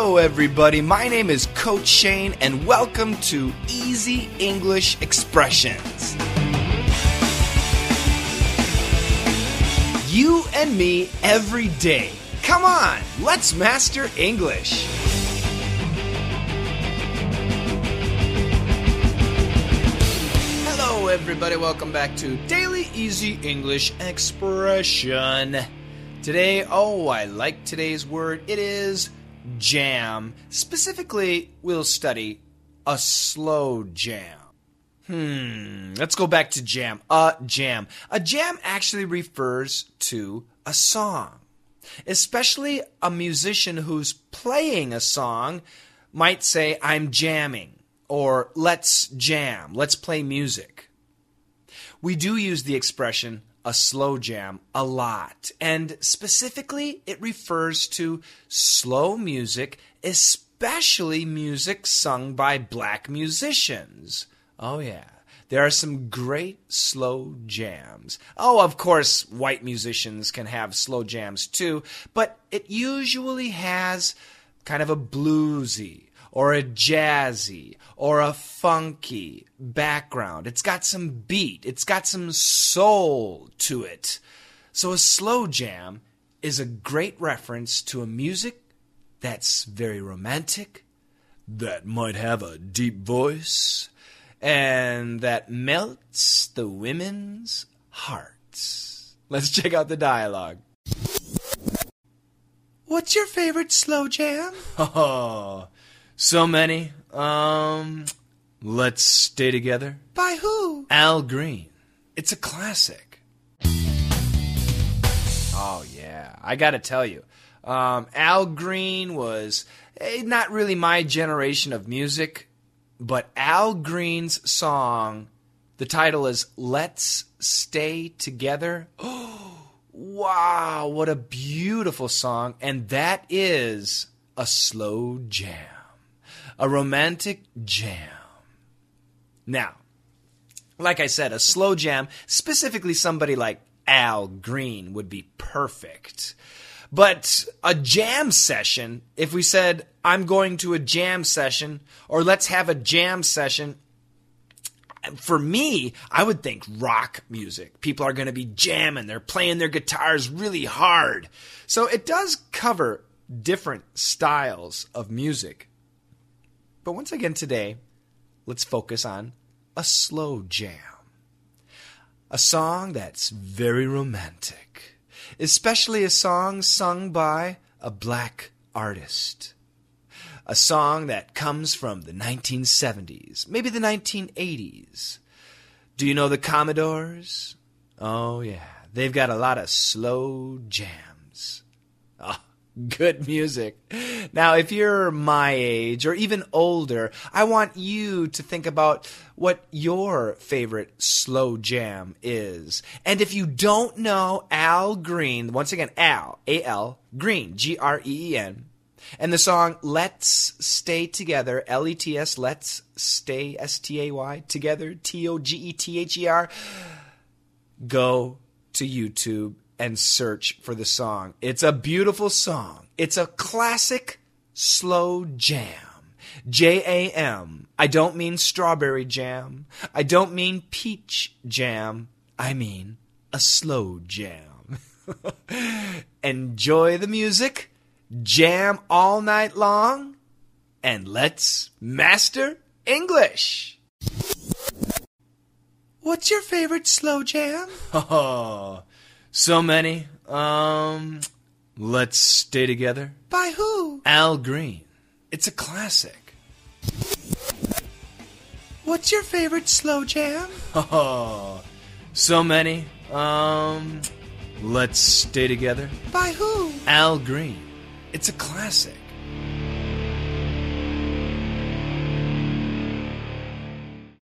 Hello, everybody. My name is Coach Shane, and welcome to Easy English Expressions. You and me every day. Come on, let's master English. Hello, everybody. Welcome back to Daily Easy English Expression. Today, oh, I like today's word. It is jam. Specifically, we'll study a slow jam. Hmm, let's go back to jam. A jam. A jam actually refers to a song. Especially a musician who's playing a song might say, I'm jamming, or let's jam, let's play music. We do use the expression a slow jam a lot, and specifically it refers to slow music, especially music sung by black musicians. Oh, yeah. There are some great slow jams. Oh, of course, white musicians can have slow jams too, but it usually has kind of a bluesy or a jazzy or a funky background. It's got some beat, it's got some soul to it. So a slow jam is a great reference to a music that's very romantic, that might have a deep voice, and that melts the women's hearts. Let's check out the dialogue. What's your favorite slow jam? Oh, so many. Um, let's stay together. By who? Al Green. It's a classic. Oh yeah, I got to tell you, um, Al Green was eh, not really my generation of music, but Al Green's song, the title is "Let's Stay Together." wow, what a beautiful song, and that is a slow jam a romantic jam. Now, like I said, a slow jam, specifically somebody like Al Green, would be perfect. But a jam session, if we said, I'm going to a jam session, or let's have a jam session, for me, I would think rock music. People are going to be jamming, they're playing their guitars really hard. So it does cover different styles of music. But once again today, let's focus on a slow jam. A song that's very romantic, especially a song sung by a black artist. A song that comes from the 1970s, maybe the 1980s. Do you know the Commodores? Oh, yeah. They've got a lot of slow jams. Oh, good music. Now, if you're my age or even older, I want you to think about what your favorite slow jam is. And if you don't know Al Green, once again, Al, A L, Green, G R E E N, and the song Let's Stay Together, L E T S, Let's Stay, S T A Y, Together, T O G E T H E R, go to YouTube and search for the song. It's a beautiful song. It's a classic slow jam. J A M. I don't mean strawberry jam. I don't mean peach jam. I mean a slow jam. Enjoy the music, jam all night long, and let's master English. What's your favorite slow jam? Oh, so many. Um, let's stay together. By who? Al Green. It's a classic. What's your favorite slow jam? Oh, so many. Um, let's stay together. By who? Al Green. It's a classic.